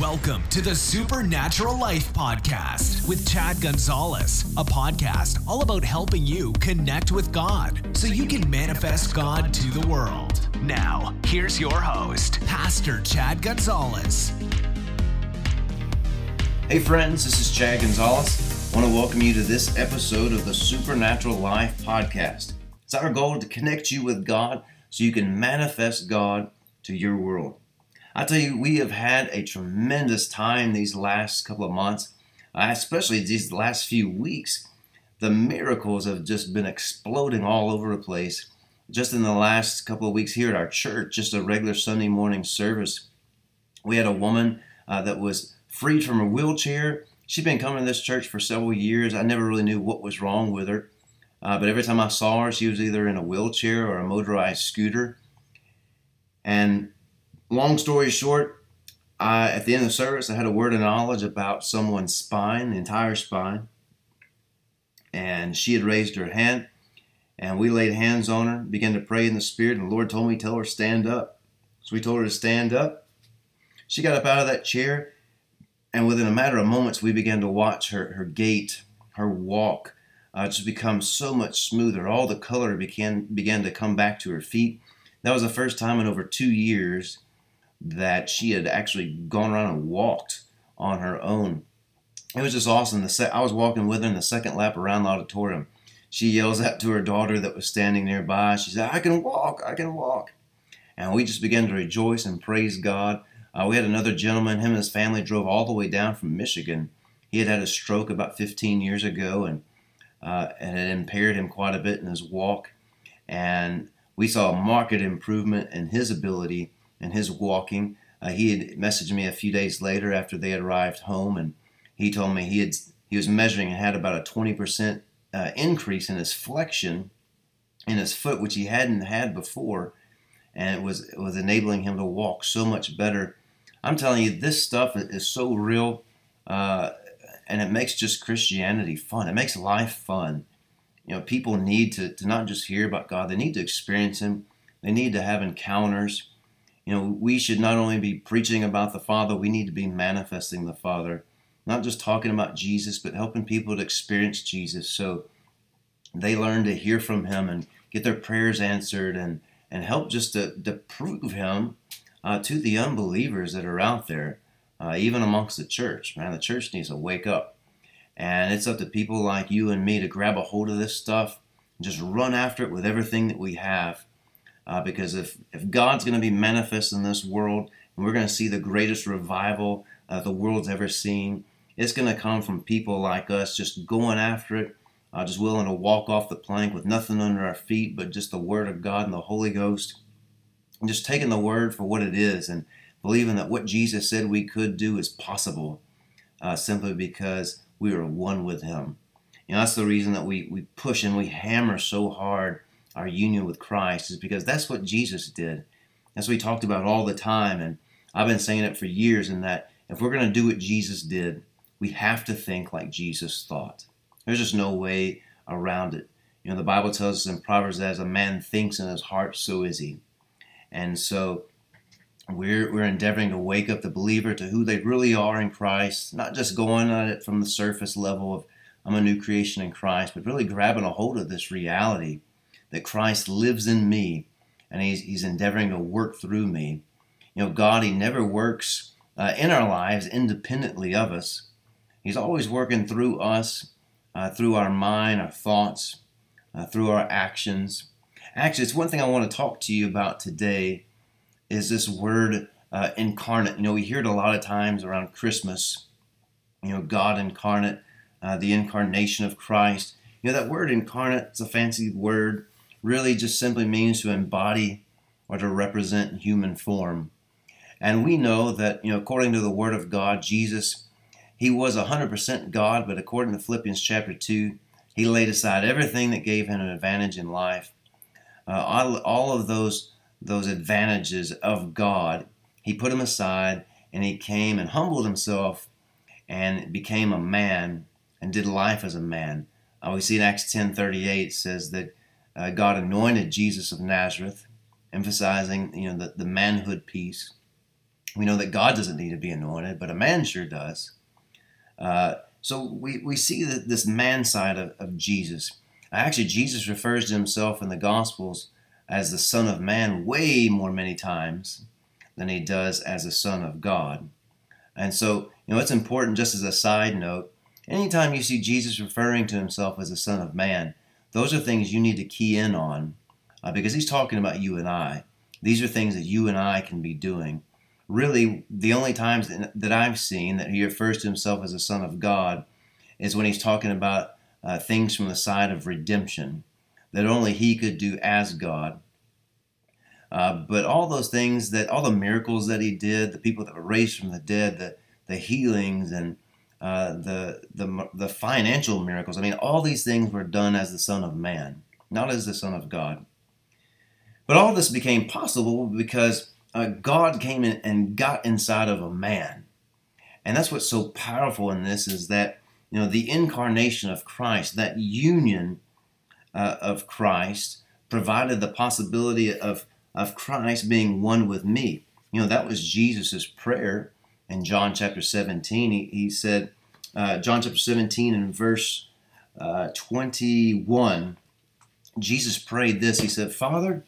Welcome to the Supernatural Life Podcast with Chad Gonzales, a podcast all about helping you connect with God so you can manifest God to the world. Now, here's your host, Pastor Chad Gonzales. Hey, friends, this is Chad Gonzales. I want to welcome you to this episode of the Supernatural Life Podcast. It's our goal to connect you with God so you can manifest God to your world. I tell you, we have had a tremendous time these last couple of months, uh, especially these last few weeks. The miracles have just been exploding all over the place. Just in the last couple of weeks here at our church, just a regular Sunday morning service, we had a woman uh, that was freed from a wheelchair. She'd been coming to this church for several years. I never really knew what was wrong with her. Uh, but every time I saw her, she was either in a wheelchair or a motorized scooter. And long story short, I, at the end of the service, I had a word of knowledge about someone's spine, the entire spine. And she had raised her hand, and we laid hands on her, began to pray in the Spirit, and the Lord told me, Tell her, stand up. So we told her to stand up. She got up out of that chair, and within a matter of moments, we began to watch her, her gait, her walk, uh, just become so much smoother. All the color began, began to come back to her feet. That was the first time in over two years that she had actually gone around and walked on her own. It was just awesome. The se- I was walking with her in the second lap around the auditorium. She yells out to her daughter that was standing nearby. She said, I can walk, I can walk. And we just began to rejoice and praise God. Uh, we had another gentleman, him and his family drove all the way down from Michigan. He had had a stroke about 15 years ago and, uh, and it impaired him quite a bit in his walk. And we saw a marked improvement in his ability and his walking. Uh, he had messaged me a few days later after they had arrived home, and he told me he had he was measuring and had about a 20% uh, increase in his flexion in his foot, which he hadn't had before, and it was it was enabling him to walk so much better. I'm telling you, this stuff is so real, uh, and it makes just Christianity fun. It makes life fun. You know, people need to, to not just hear about God; they need to experience Him. They need to have encounters you know, we should not only be preaching about the Father, we need to be manifesting the Father. Not just talking about Jesus, but helping people to experience Jesus so they learn to hear from Him and get their prayers answered and, and help just to, to prove Him uh, to the unbelievers that are out there, uh, even amongst the church. Man, the church needs to wake up. And it's up to people like you and me to grab a hold of this stuff and just run after it with everything that we have uh, because if, if God's going to be manifest in this world, and we're going to see the greatest revival uh, the world's ever seen, it's going to come from people like us just going after it, uh, just willing to walk off the plank with nothing under our feet but just the Word of God and the Holy Ghost, and just taking the Word for what it is and believing that what Jesus said we could do is possible uh, simply because we are one with Him. Know, that's the reason that we, we push and we hammer so hard our union with Christ is because that's what Jesus did. That's what we talked about all the time. And I've been saying it for years in that if we're going to do what Jesus did, we have to think like Jesus thought. There's just no way around it. You know, the Bible tells us in Proverbs that as a man thinks in his heart, so is he. And so we're, we're endeavoring to wake up the believer to who they really are in Christ, not just going at it from the surface level of I'm a new creation in Christ, but really grabbing a hold of this reality that Christ lives in me and he's, he's endeavoring to work through me. You know, God, He never works uh, in our lives independently of us. He's always working through us, uh, through our mind, our thoughts, uh, through our actions. Actually, it's one thing I want to talk to you about today is this word uh, incarnate. You know, we hear it a lot of times around Christmas. You know, God incarnate, uh, the incarnation of Christ. You know, that word incarnate, it's a fancy word really just simply means to embody or to represent human form. And we know that, you know, according to the Word of God, Jesus, he was 100% God, but according to Philippians chapter 2, he laid aside everything that gave him an advantage in life. Uh, all, all of those, those advantages of God, he put them aside and he came and humbled himself and became a man and did life as a man. Uh, we see in Acts 10:38 says that uh, God anointed Jesus of Nazareth, emphasizing you know the, the manhood piece. We know that God doesn't need to be anointed, but a man sure does. Uh, so we, we see that this man side of, of Jesus. Actually, Jesus refers to himself in the Gospels as the Son of Man way more many times than he does as the Son of God. And so, you know, it's important just as a side note. Anytime you see Jesus referring to himself as the Son of Man, those are things you need to key in on uh, because he's talking about you and I. These are things that you and I can be doing. Really, the only times that I've seen that he refers to himself as a Son of God is when he's talking about uh, things from the side of redemption that only he could do as God. Uh, but all those things that, all the miracles that he did, the people that were raised from the dead, the, the healings and uh, the, the, the financial miracles, I mean, all these things were done as the Son of Man, not as the Son of God. But all this became possible because uh, God came in and got inside of a man. And that's what's so powerful in this is that, you know, the incarnation of Christ, that union uh, of Christ, provided the possibility of of Christ being one with me. You know, that was Jesus' prayer in John chapter 17. He, he said, uh, John chapter 17 and verse uh, 21, Jesus prayed this. He said, Father,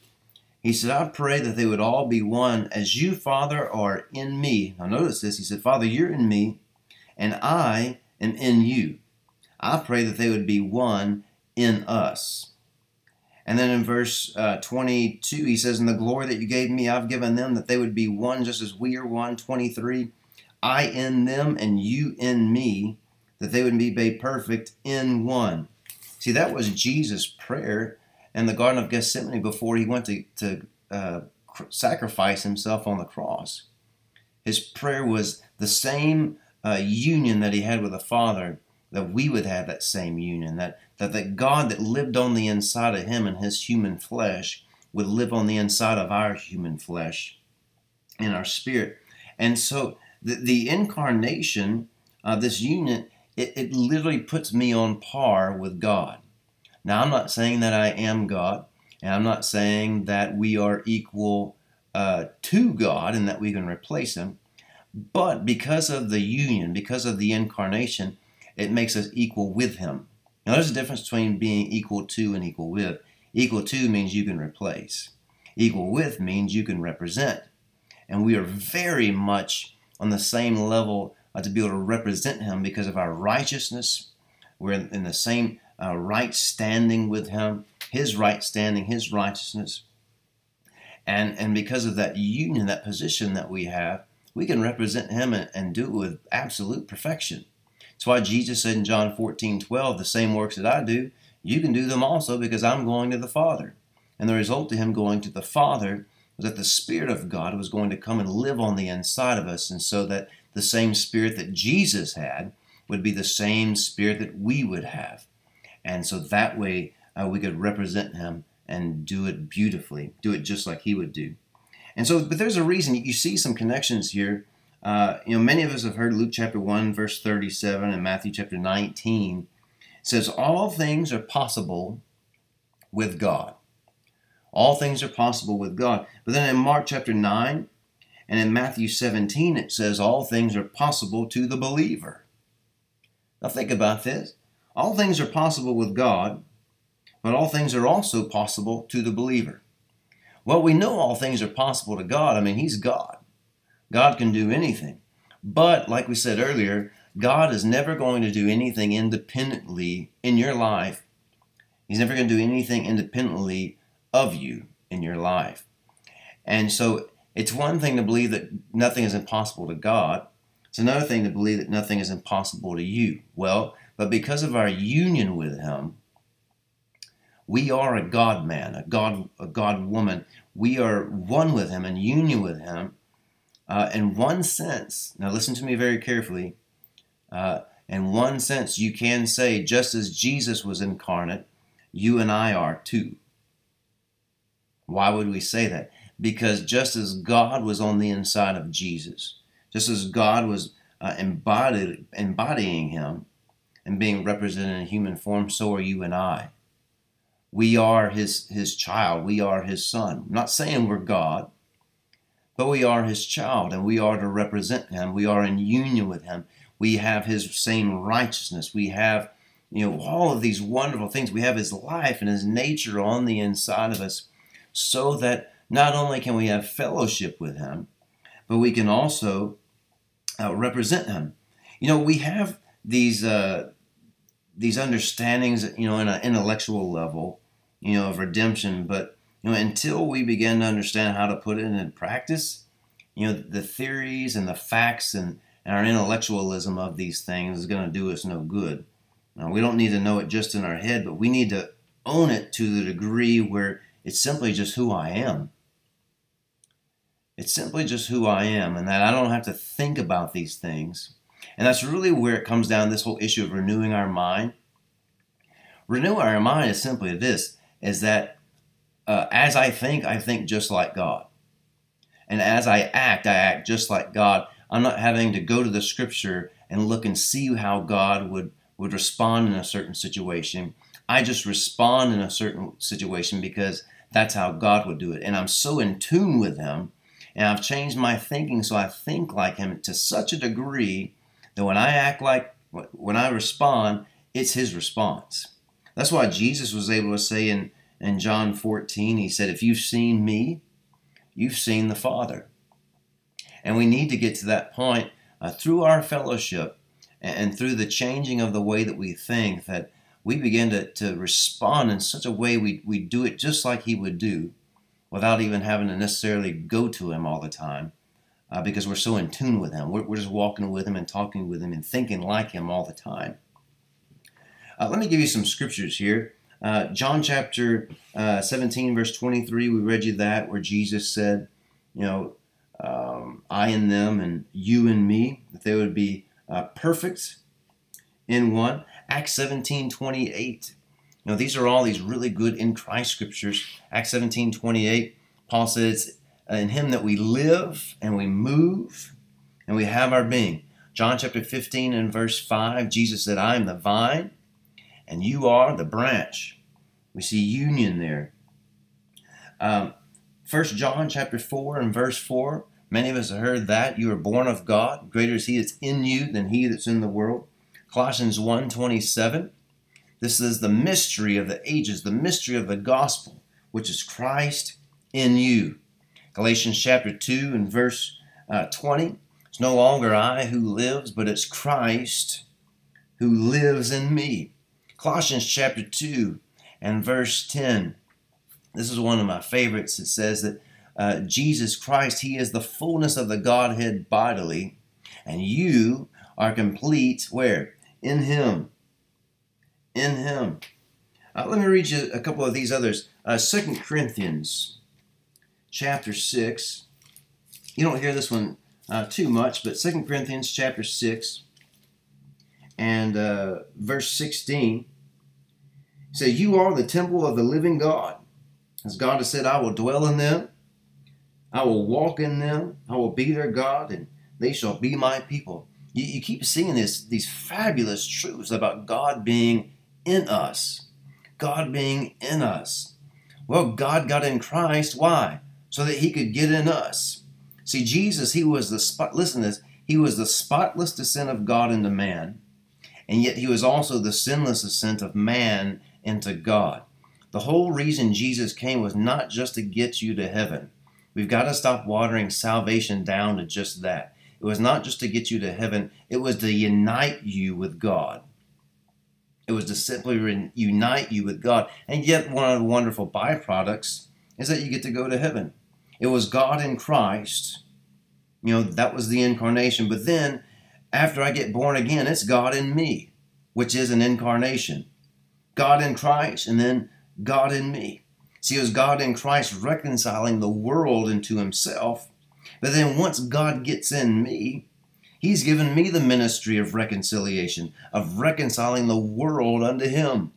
he said, I pray that they would all be one as you, Father, are in me. Now notice this. He said, Father, you're in me, and I am in you. I pray that they would be one in us. And then in verse uh, 22, he says, In the glory that you gave me, I've given them that they would be one just as we are one. 23, I in them and you in me, that they would be made perfect in one. See, that was Jesus' prayer in the Garden of Gethsemane before he went to, to uh, sacrifice himself on the cross. His prayer was the same uh, union that he had with the Father, that we would have that same union, that that the God that lived on the inside of him in his human flesh would live on the inside of our human flesh in our spirit. And so the, the incarnation, uh, this union, it, it literally puts me on par with God. Now, I'm not saying that I am God, and I'm not saying that we are equal uh, to God and that we can replace Him. But because of the union, because of the incarnation, it makes us equal with Him. Now, there's a difference between being equal to and equal with. Equal to means you can replace, equal with means you can represent. And we are very much on the same level uh, to be able to represent Him because of our righteousness. We're in the same uh, right standing with Him, His right standing, His righteousness. And, and because of that union, that position that we have, we can represent Him and, and do it with absolute perfection. That's why Jesus said in John 14, 12, the same works that I do, you can do them also because I'm going to the Father. And the result of him going to the Father was that the Spirit of God was going to come and live on the inside of us, and so that the same Spirit that Jesus had would be the same Spirit that we would have. And so that way uh, we could represent him and do it beautifully, do it just like he would do. And so, but there's a reason you see some connections here uh, you know, many of us have heard Luke chapter 1, verse 37, and Matthew chapter 19 says, All things are possible with God. All things are possible with God. But then in Mark chapter 9 and in Matthew 17, it says, All things are possible to the believer. Now think about this. All things are possible with God, but all things are also possible to the believer. Well, we know all things are possible to God. I mean, He's God. God can do anything. But, like we said earlier, God is never going to do anything independently in your life. He's never going to do anything independently of you in your life. And so it's one thing to believe that nothing is impossible to God. It's another thing to believe that nothing is impossible to you. Well, but because of our union with Him, we are a God man, a God, a God woman. We are one with Him in union with Him. Uh, in one sense, now listen to me very carefully. Uh, in one sense, you can say, just as Jesus was incarnate, you and I are too. Why would we say that? Because just as God was on the inside of Jesus, just as God was uh, embodied, embodying him and being represented in human form, so are you and I. We are his, his child. We are his son. I'm not saying we're God, but we are his child and we are to represent him. We are in union with him. We have his same righteousness. We have, you know, all of these wonderful things. We have his life and his nature on the inside of us so that not only can we have fellowship with him, but we can also uh, represent him. You know, we have these uh, these understandings, you know, in an intellectual level, you know, of redemption, but you know, until we begin to understand how to put it in practice, you know, the theories and the facts and, and our intellectualism of these things is going to do us no good. Now, we don't need to know it just in our head, but we need to own it to the degree where it's simply just who I am. It's simply just who I am, and that I don't have to think about these things. And that's really where it comes down this whole issue of renewing our mind. Renewing our mind is simply this is that uh, as I think, I think just like God. And as I act, I act just like God. I'm not having to go to the scripture and look and see how God would, would respond in a certain situation. I just respond in a certain situation because that's how God would do it. And I'm so in tune with Him and I've changed my thinking so I think like him to such a degree that when I act like, when I respond, it's his response. That's why Jesus was able to say in, in John 14, he said, If you've seen me, you've seen the Father. And we need to get to that point uh, through our fellowship and, and through the changing of the way that we think that we begin to, to respond in such a way we, we do it just like he would do without even having to necessarily go to Him all the time uh, because we're so in tune with Him. We're, we're, just walking with Him and talking with Him and thinking like Him all the time. Uh, let me give you some scriptures here. Uh, John chapter uh, 17, verse 23, we read you that where Jesus said, you know, um, I and them and you and me, that they would be uh, perfect in one. Acts 17, 28, you know, these are all these really good in Christ scriptures. Acts 17 28, Paul says, In him that we live and we move and we have our being. John chapter 15 and verse 5, Jesus said, I am the vine and you are the branch. We see union there. Um, 1 John chapter 4 and verse 4, many of us have heard that. You are born of God. Greater is he that's in you than he that's in the world. Colossians 1 27, this is the mystery of the ages, the mystery of the gospel, which is Christ in you. Galatians chapter 2 and verse uh, 20. It's no longer I who lives, but it's Christ who lives in me. Colossians chapter 2 and verse 10. This is one of my favorites. It says that uh, Jesus Christ, He is the fullness of the Godhead bodily, and you are complete where? In Him in him. Uh, let me read you a couple of these others. Uh, 2 Corinthians chapter 6. You don't hear this one uh, too much, but Second Corinthians chapter 6 and uh, verse 16 says, You are the temple of the living God. As God has said, I will dwell in them, I will walk in them, I will be their God, and they shall be my people. You, you keep seeing this, these fabulous truths about God being in us. God being in us. Well, God got in Christ. Why? So that he could get in us. See, Jesus, he was the spot, listen this, he was the spotless descent of God into man, and yet he was also the sinless ascent of man into God. The whole reason Jesus came was not just to get you to heaven. We've got to stop watering salvation down to just that. It was not just to get you to heaven, it was to unite you with God. It was to simply reunite you with God. And yet, one of the wonderful byproducts is that you get to go to heaven. It was God in Christ. You know, that was the incarnation. But then, after I get born again, it's God in me, which is an incarnation. God in Christ, and then God in me. See, it was God in Christ reconciling the world into himself. But then once God gets in me, He's given me the ministry of reconciliation, of reconciling the world unto Him.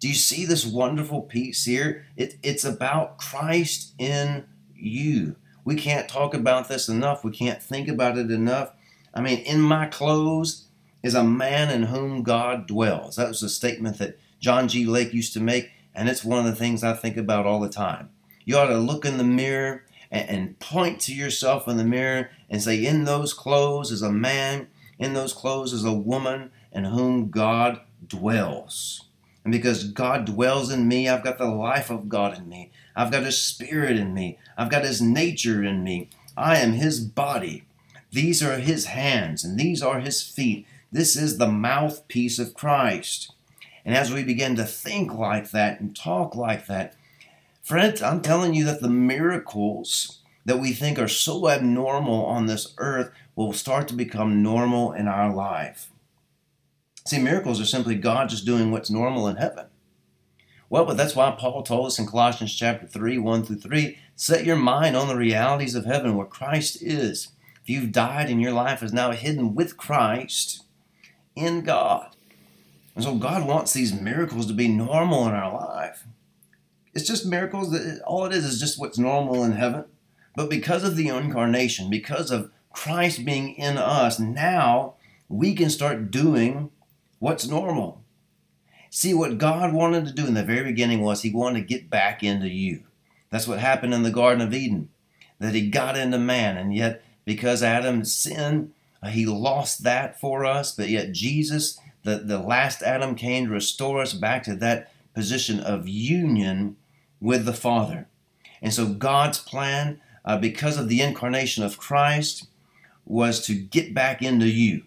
Do you see this wonderful piece here? It, it's about Christ in you. We can't talk about this enough. We can't think about it enough. I mean, in my clothes is a man in whom God dwells. That was a statement that John G. Lake used to make, and it's one of the things I think about all the time. You ought to look in the mirror and, and point to yourself in the mirror and say, In those clothes is a man, in those clothes is a woman in whom God dwells. And because God dwells in me, I've got the life of God in me. I've got His Spirit in me. I've got His nature in me. I am His body. These are His hands and these are His feet. This is the mouthpiece of Christ. And as we begin to think like that and talk like that, friends, I'm telling you that the miracles that we think are so abnormal on this earth will start to become normal in our life. See, miracles are simply God just doing what's normal in heaven. Well, but that's why Paul told us in Colossians chapter 3, 1 through 3, set your mind on the realities of heaven where Christ is. If you've died and your life is now hidden with Christ in God. And so God wants these miracles to be normal in our life. It's just miracles that all it is is just what's normal in heaven. But because of the incarnation, because of Christ being in us, now we can start doing what's normal. See, what God wanted to do in the very beginning was He wanted to get back into you. That's what happened in the Garden of Eden, that He got into man, and yet because Adam sinned, uh, He lost that for us, but yet Jesus, the, the last Adam, came to restore us back to that position of union with the Father. And so God's plan, uh, because of the incarnation of Christ, was to get back into you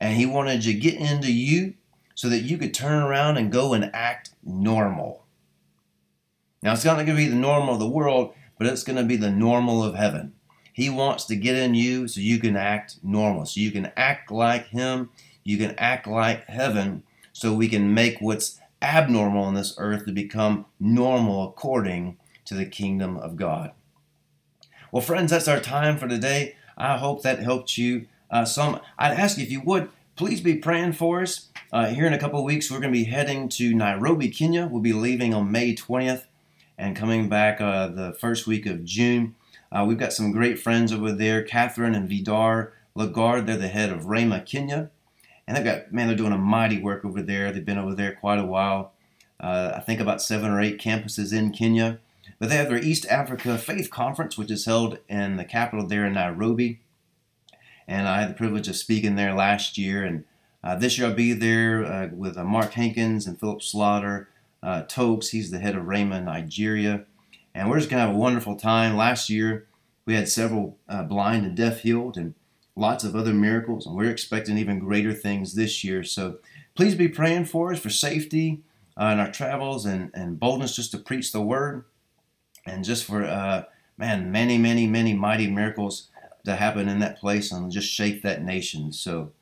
and he wanted to get into you so that you could turn around and go and act normal. Now, it's not going to be the normal of the world, but it's going to be the normal of heaven. He wants to get in you so you can act normal, so you can act like Him, you can act like heaven, so we can make what's abnormal on this earth to become normal according to the kingdom of God. Well, friends, that's our time for today. I hope that helped you uh, some. I'd ask you if you would please be praying for us. Uh, here in a couple weeks, we're going to be heading to Nairobi, Kenya. We'll be leaving on May 20th and coming back uh, the first week of June. Uh, we've got some great friends over there, Catherine and Vidar Lagarde. They're the head of Rhema Kenya. And they've got, man, they're doing a mighty work over there. They've been over there quite a while. Uh, I think about seven or eight campuses in Kenya. But they have their East Africa Faith Conference, which is held in the capital there in Nairobi and I had the privilege of speaking there last year. And uh, this year I'll be there uh, with uh, Mark Hankins and Philip Slaughter. Uh, Tokes, he's the head of Rhema Nigeria. And we're just going to have a wonderful time. Last year we had several uh, blind and deaf healed and lots of other miracles. And we're expecting even greater things this year. So please be praying for us for safety uh, in our travels and, and boldness just to preach the word. And just for, man, many, many, many mighty miracles to happen in that place and just shake that nation. So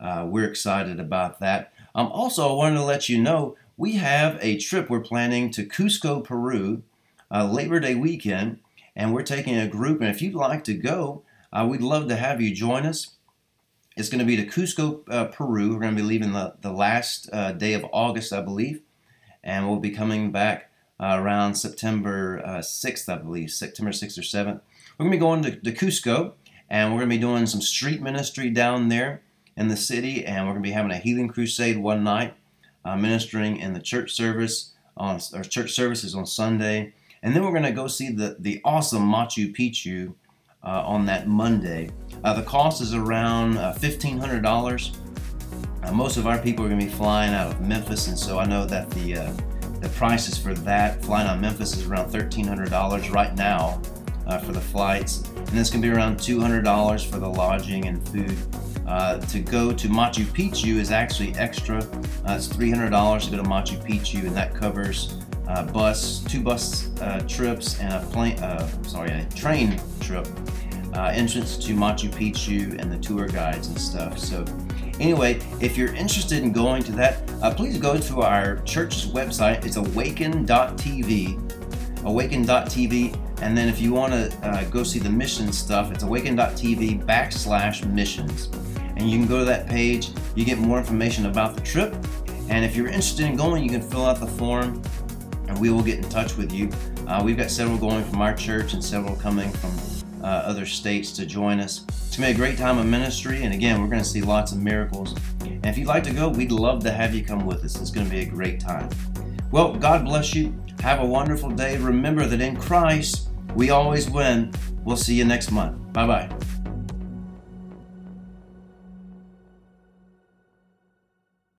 uh, we're excited about that. Um, also, I wanted to let you know we have a trip we're planning to Cusco, Peru, uh, Labor Day weekend, and we're taking a group. And if you'd like to go, uh, we'd love to have you join us. It's going to be to Cusco, uh, Peru. We're going to be leaving the, the last uh, day of August, I believe, and we'll be coming back uh, around September 6th, I believe, September 6th or 7th. We're going to be going to, to Cusco and we're going to be doing some street ministry down there in the city, and we're going to be having a healing crusade one night, uh, ministering in the church service on our church services on Sunday, and then we're going to go see the the awesome Machu Picchu uh, on that Monday. Uh, the cost is around uh, fifteen hundred dollars. Uh, most of our people are going to be flying out of Memphis, and so I know that the uh, the prices for that flying out of Memphis is around thirteen hundred dollars right now uh, for the flights, and this can be around $200 for the lodging and food. Uh, to go to Machu Picchu is actually extra. Uh, it's $300 to go to Machu Picchu, and that covers uh, bus, two bus uh, trips, and a plane. Uh, sorry, a train trip. entrance to Machu Picchu and the tour guides and stuff. So, anyway, if you're interested in going to that, please go to our church's website. It's awaken.tv. Awaken.tv and then if you want to uh, go see the mission stuff, it's awaken.tv backslash missions. And you can go to that page, you get more information about the trip. And if you're interested in going, you can fill out the form and we will get in touch with you. Uh, we've got several going from our church and several coming from uh, other states to join us. It's going to be a great time of ministry. And again, we're going to see lots of miracles. And if you'd like to go, we'd love to have you come with us. It's going to be a great time. Well, God bless you. Have a wonderful day. Remember that in Christ, We always win. We'll see you next month. Bye bye.